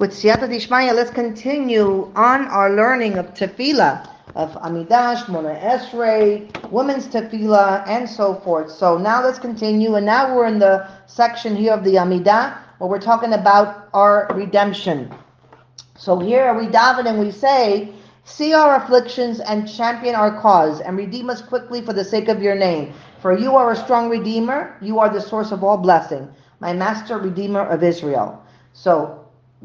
With Siyata Dishmaya, let's continue on our learning of tefillah, of Amidah, Shemona Esrei, women's tefillah, and so forth. So now let's continue, and now we're in the section here of the Amidah, where we're talking about our redemption. So here we daven and we say, See our afflictions and champion our cause, and redeem us quickly for the sake of your name. For you are a strong redeemer, you are the source of all blessing, my master, redeemer of Israel. So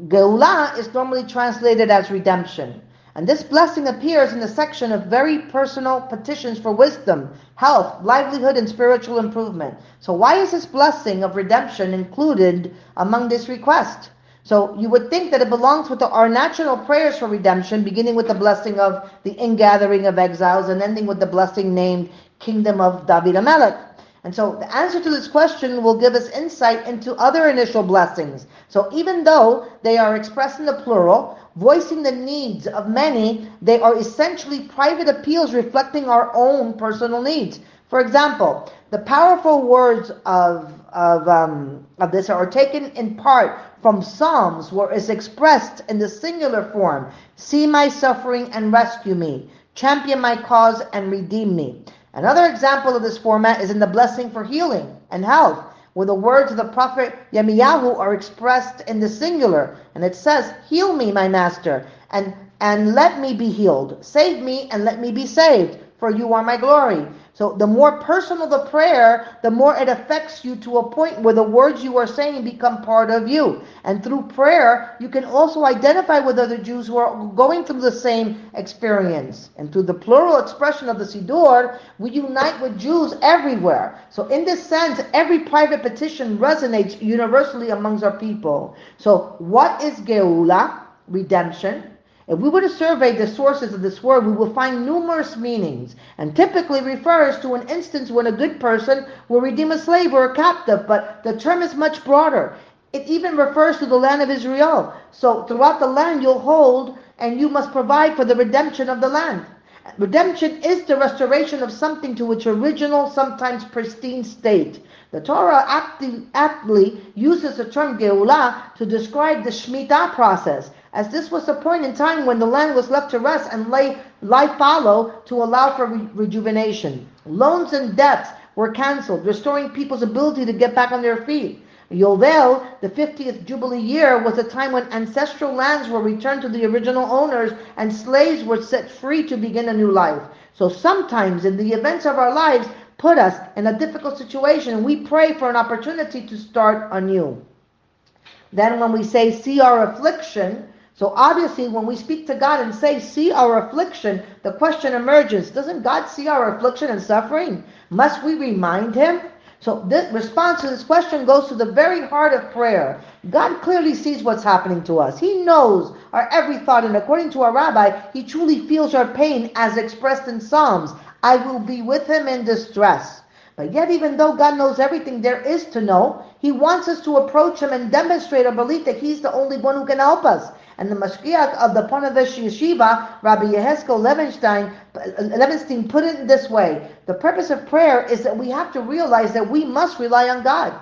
Geulah is normally translated as redemption. And this blessing appears in the section of very personal petitions for wisdom, health, livelihood, and spiritual improvement. So why is this blessing of redemption included among this request? So you would think that it belongs with the, our natural prayers for redemption, beginning with the blessing of the ingathering of exiles and ending with the blessing named Kingdom of David Amelech. And so the answer to this question will give us insight into other initial blessings. So even though they are expressed in the plural, voicing the needs of many, they are essentially private appeals reflecting our own personal needs. For example, the powerful words of of um, of this are taken in part from Psalms, where it's expressed in the singular form: "See my suffering and rescue me, champion my cause and redeem me." Another example of this format is in the blessing for healing and health, where the words of the prophet Yirmiyahu are expressed in the singular, and it says, "Heal me, my master, and and let me be healed. Save me and let me be saved, for you are my glory." So the more personal the prayer, the more it affects you to a point where the words you are saying become part of you. And through prayer, you can also identify with other Jews who are going through the same experience. And through the plural expression of the Siddur, we unite with Jews everywhere. So in this sense, every private petition resonates universally amongst our people. So what is Geula? Redemption. If we were to survey the sources of this word, we will find numerous meanings, and typically refers to an instance when a good person will redeem a slave or a captive, but the term is much broader. It even refers to the land of Israel. So throughout the land you'll hold, and you must provide for the redemption of the land. Redemption is the restoration of something to its original, sometimes pristine state. The Torah aptly, aptly uses the term Geulah to describe the Shemitah process, as this was a point in time when the land was left to rest and lay lie fallow to allow for re- rejuvenation. Loans and debts were cancelled, restoring people's ability to get back on their feet. Yovel, the 50th Jubilee year, was a time when ancestral lands were returned to the original owners and slaves were set free to begin a new life. So sometimes in the events of our lives put us in a difficult situation, we pray for an opportunity to start anew. Then when we say see our affliction, so obviously, when we speak to God and say, see our affliction, the question emerges, doesn't God see our affliction and suffering? Must we remind him? So the response to this question goes to the very heart of prayer. God clearly sees what's happening to us. He knows our every thought, and according to our rabbi, he truly feels our pain as expressed in Psalms. I will be with him in distress. But yet, even though God knows everything there is to know, He wants us to approach Him and demonstrate our belief that He's the only one who can help us. And the Mashgiach of the Ponevezh Yeshiva, Rabbi Yechezkel Levenstein, Levenstein, put it this way. The purpose of prayer is that we have to realize that we must rely on God.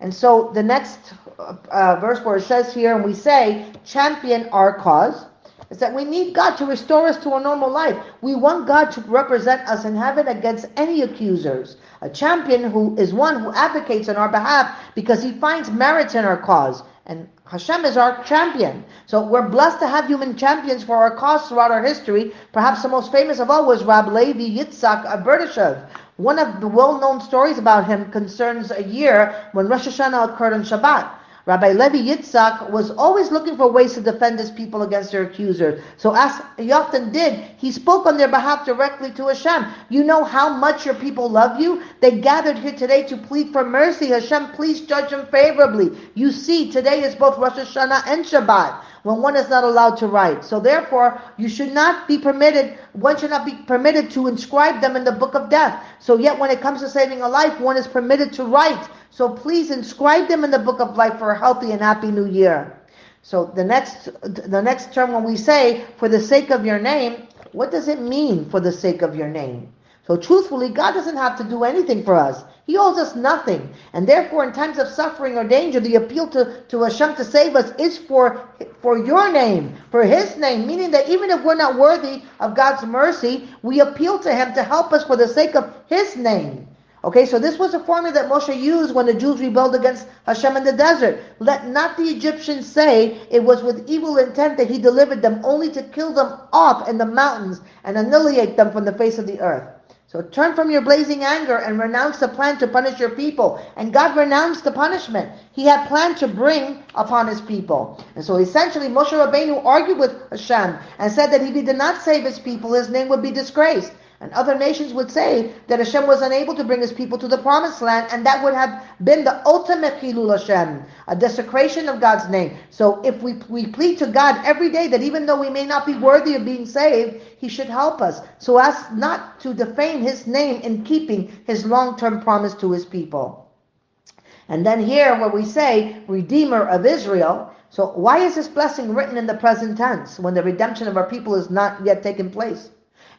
And so the next uh, verse where it says here, and we say, champion our cause, is that we need God to restore us to a normal life. We want God to represent us in heaven against any accusers. A champion who is one who advocates on our behalf because he finds merit in our cause. And Hashem is our champion. So we're blessed to have human champions for our cause throughout our history. Perhaps the most famous of all was Rab Levi Yitzhak of Berditchev. One of the well-known stories about him concerns a year when Rosh Hashanah occurred on Shabbat. Rabbi Levi Yitzhak was always looking for ways to defend his people against their accusers. So as he often did, he spoke on their behalf directly to Hashem. You know how much your people love you? They gathered here today to plead for mercy. Hashem, please judge them favorably. You see, today is both Rosh Hashanah and Shabbat when one is not allowed to write. So therefore, you should not be permitted, one should not be permitted to inscribe them in the book of death. So yet when it comes to saving a life, one is permitted to write. So please inscribe them in the book of life for a healthy and happy new year. So the next, the next term when we say, for the sake of your name, what does it mean for the sake of your name? So truthfully, God doesn't have to do anything for us. He owes us nothing. And therefore, in times of suffering or danger, the appeal to, to Hashem to save us is for, for your name, for His name, meaning that even if we're not worthy of God's mercy, we appeal to Him to help us for the sake of His name. Okay, so this was a formula that Moshe used when the Jews rebelled against Hashem in the desert. Let not the Egyptians say it was with evil intent that he delivered them, only to kill them off in the mountains and annihilate them from the face of the earth. So turn from your blazing anger and renounce the plan to punish your people. And God renounced the punishment he had planned to bring upon his people. And so essentially Moshe Rabbeinu argued with Hashem and said that if he did not save his people, his name would be disgraced. And other nations would say that Hashem was unable to bring his people to the promised land, and that would have been the ultimate Chilul Hashem, a desecration of God's name. So if we, we plead to God every day that even though we may not be worthy of being saved, he should help us, so as not to defame his name in keeping his long-term promise to his people. And then here where we say, Redeemer of Israel, so why is this blessing written in the present tense when the redemption of our people is not yet taken place?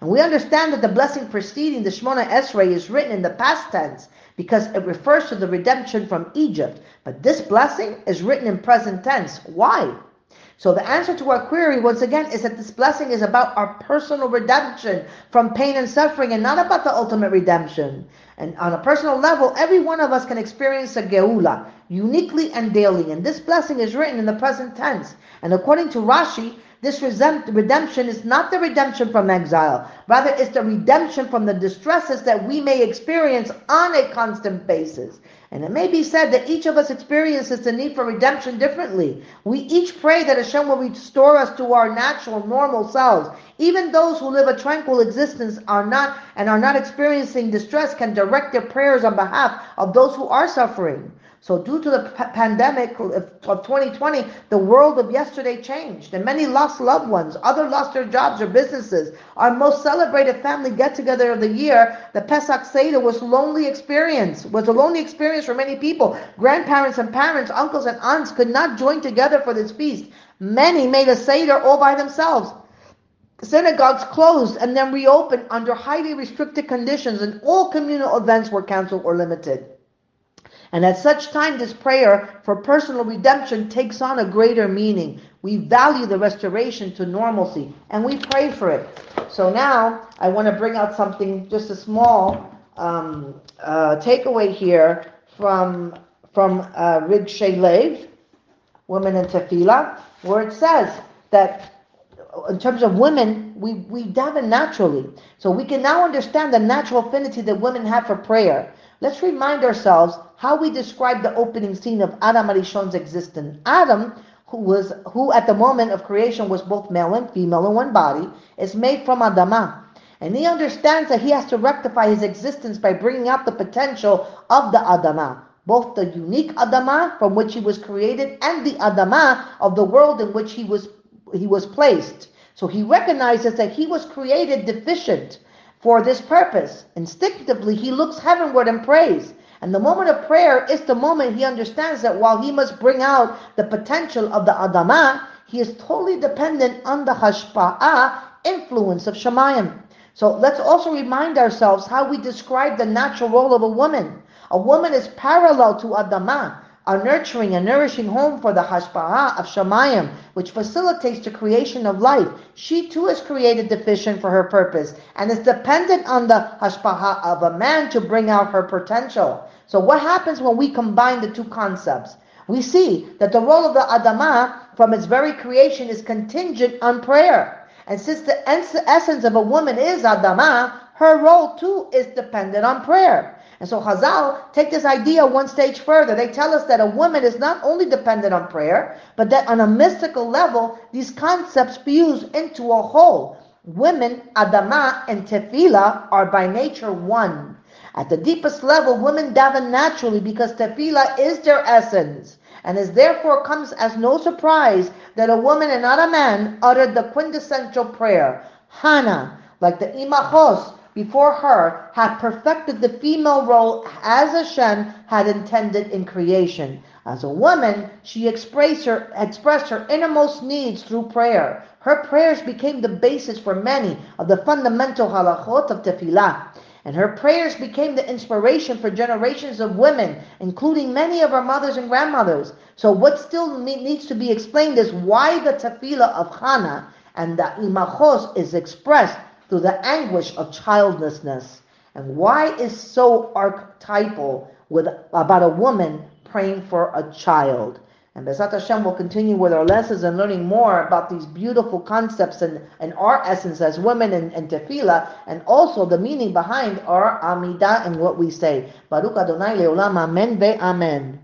And we understand that the blessing preceding the Shemona Esrei is written in the past tense because it refers to the redemption from Egypt. But this blessing is written in present tense. Why? So the answer to our query, once again, is that this blessing is about our personal redemption from pain and suffering and not about the ultimate redemption. And on a personal level, every one of us can experience a geula, uniquely and daily. And this blessing is written in the present tense. And according to Rashi, this redemption is not the redemption from exile. Rather, it's the redemption from the distresses that we may experience on a constant basis. And it may be said that each of us experiences the need for redemption differently. We each pray that Hashem will restore us to our natural, normal selves. Even those who live a tranquil existence are not and are not experiencing distress can direct their prayers on behalf of those who are suffering. So due to the p- pandemic of 2020, the world of yesterday changed and many lost loved ones. Other lost their jobs or businesses. Our most celebrated family get-together of the year, the Pesach Seder, was lonely experience, was a lonely experience for many people. Grandparents and parents, uncles and aunts could not join together for this feast. Many made a Seder all by themselves. Synagogues closed and then reopened under highly restricted conditions and all communal events were canceled or limited. And at such time, this prayer for personal redemption takes on a greater meaning. We value the restoration to normalcy and we pray for it. So now I want to bring out something, just a small um, uh, takeaway here from from uh, Rig Shalev, Women in Tefillah, where it says that in terms of women, we, we daven naturally. So we can now understand the natural affinity that women have for prayer. Let's remind ourselves how we describe the opening scene of Adam Arishon's existence. Adam, who was who at the moment of creation was both male and female in one body, is made from Adamah. And he understands that he has to rectify his existence by bringing out the potential of the Adamah, both the unique Adamah from which he was created and the Adamah of the world in which he was he was placed. So he recognizes that he was created deficient for this purpose. Instinctively, he looks heavenward and prays. And the moment of prayer is the moment he understands that while he must bring out the potential of the Adamah, he is totally dependent on the Hashpa'ah influence of Shemayim. So let's also remind ourselves how we describe the natural role of a woman. A woman is parallel to Adamah a nurturing and nourishing home for the hashpa'ah of Shemayim, which facilitates the creation of life. She too is created deficient for her purpose and is dependent on the hashpa'ah of a man to bring out her potential. So what happens when we combine the two concepts? We see that the role of the Adamah from its very creation is contingent on prayer. And since the essence of a woman is Adamah, her role too is dependent on prayer. And so Chazal take this idea one stage further. They tell us that a woman is not only dependent on prayer, but that on a mystical level, these concepts fuse into a whole. Women, Adama and Tefillah, are by nature one. At the deepest level, women daven naturally because Tefillah is their essence. And as therefore comes as no surprise that a woman and not a man uttered the quintessential prayer. Hannah, like the Imachos, before her had perfected the female role as Hashem had intended in creation. As a woman, she expressed her, expressed her innermost needs through prayer. Her prayers became the basis for many of the fundamental halachot of tefillah. And her prayers became the inspiration for generations of women, including many of our mothers and grandmothers. So what still needs to be explained is why the tefillah of Hannah and the imachos is expressed through the anguish of childlessness. And why is so archetypal with about a woman praying for a child? And Bezat Hashem will continue with our lessons and learning more about these beautiful concepts and, and our essence as women and, and tefillah, and also the meaning behind our Amidah and what we say. Baruch Adonai Leolam Amen Ve Amen.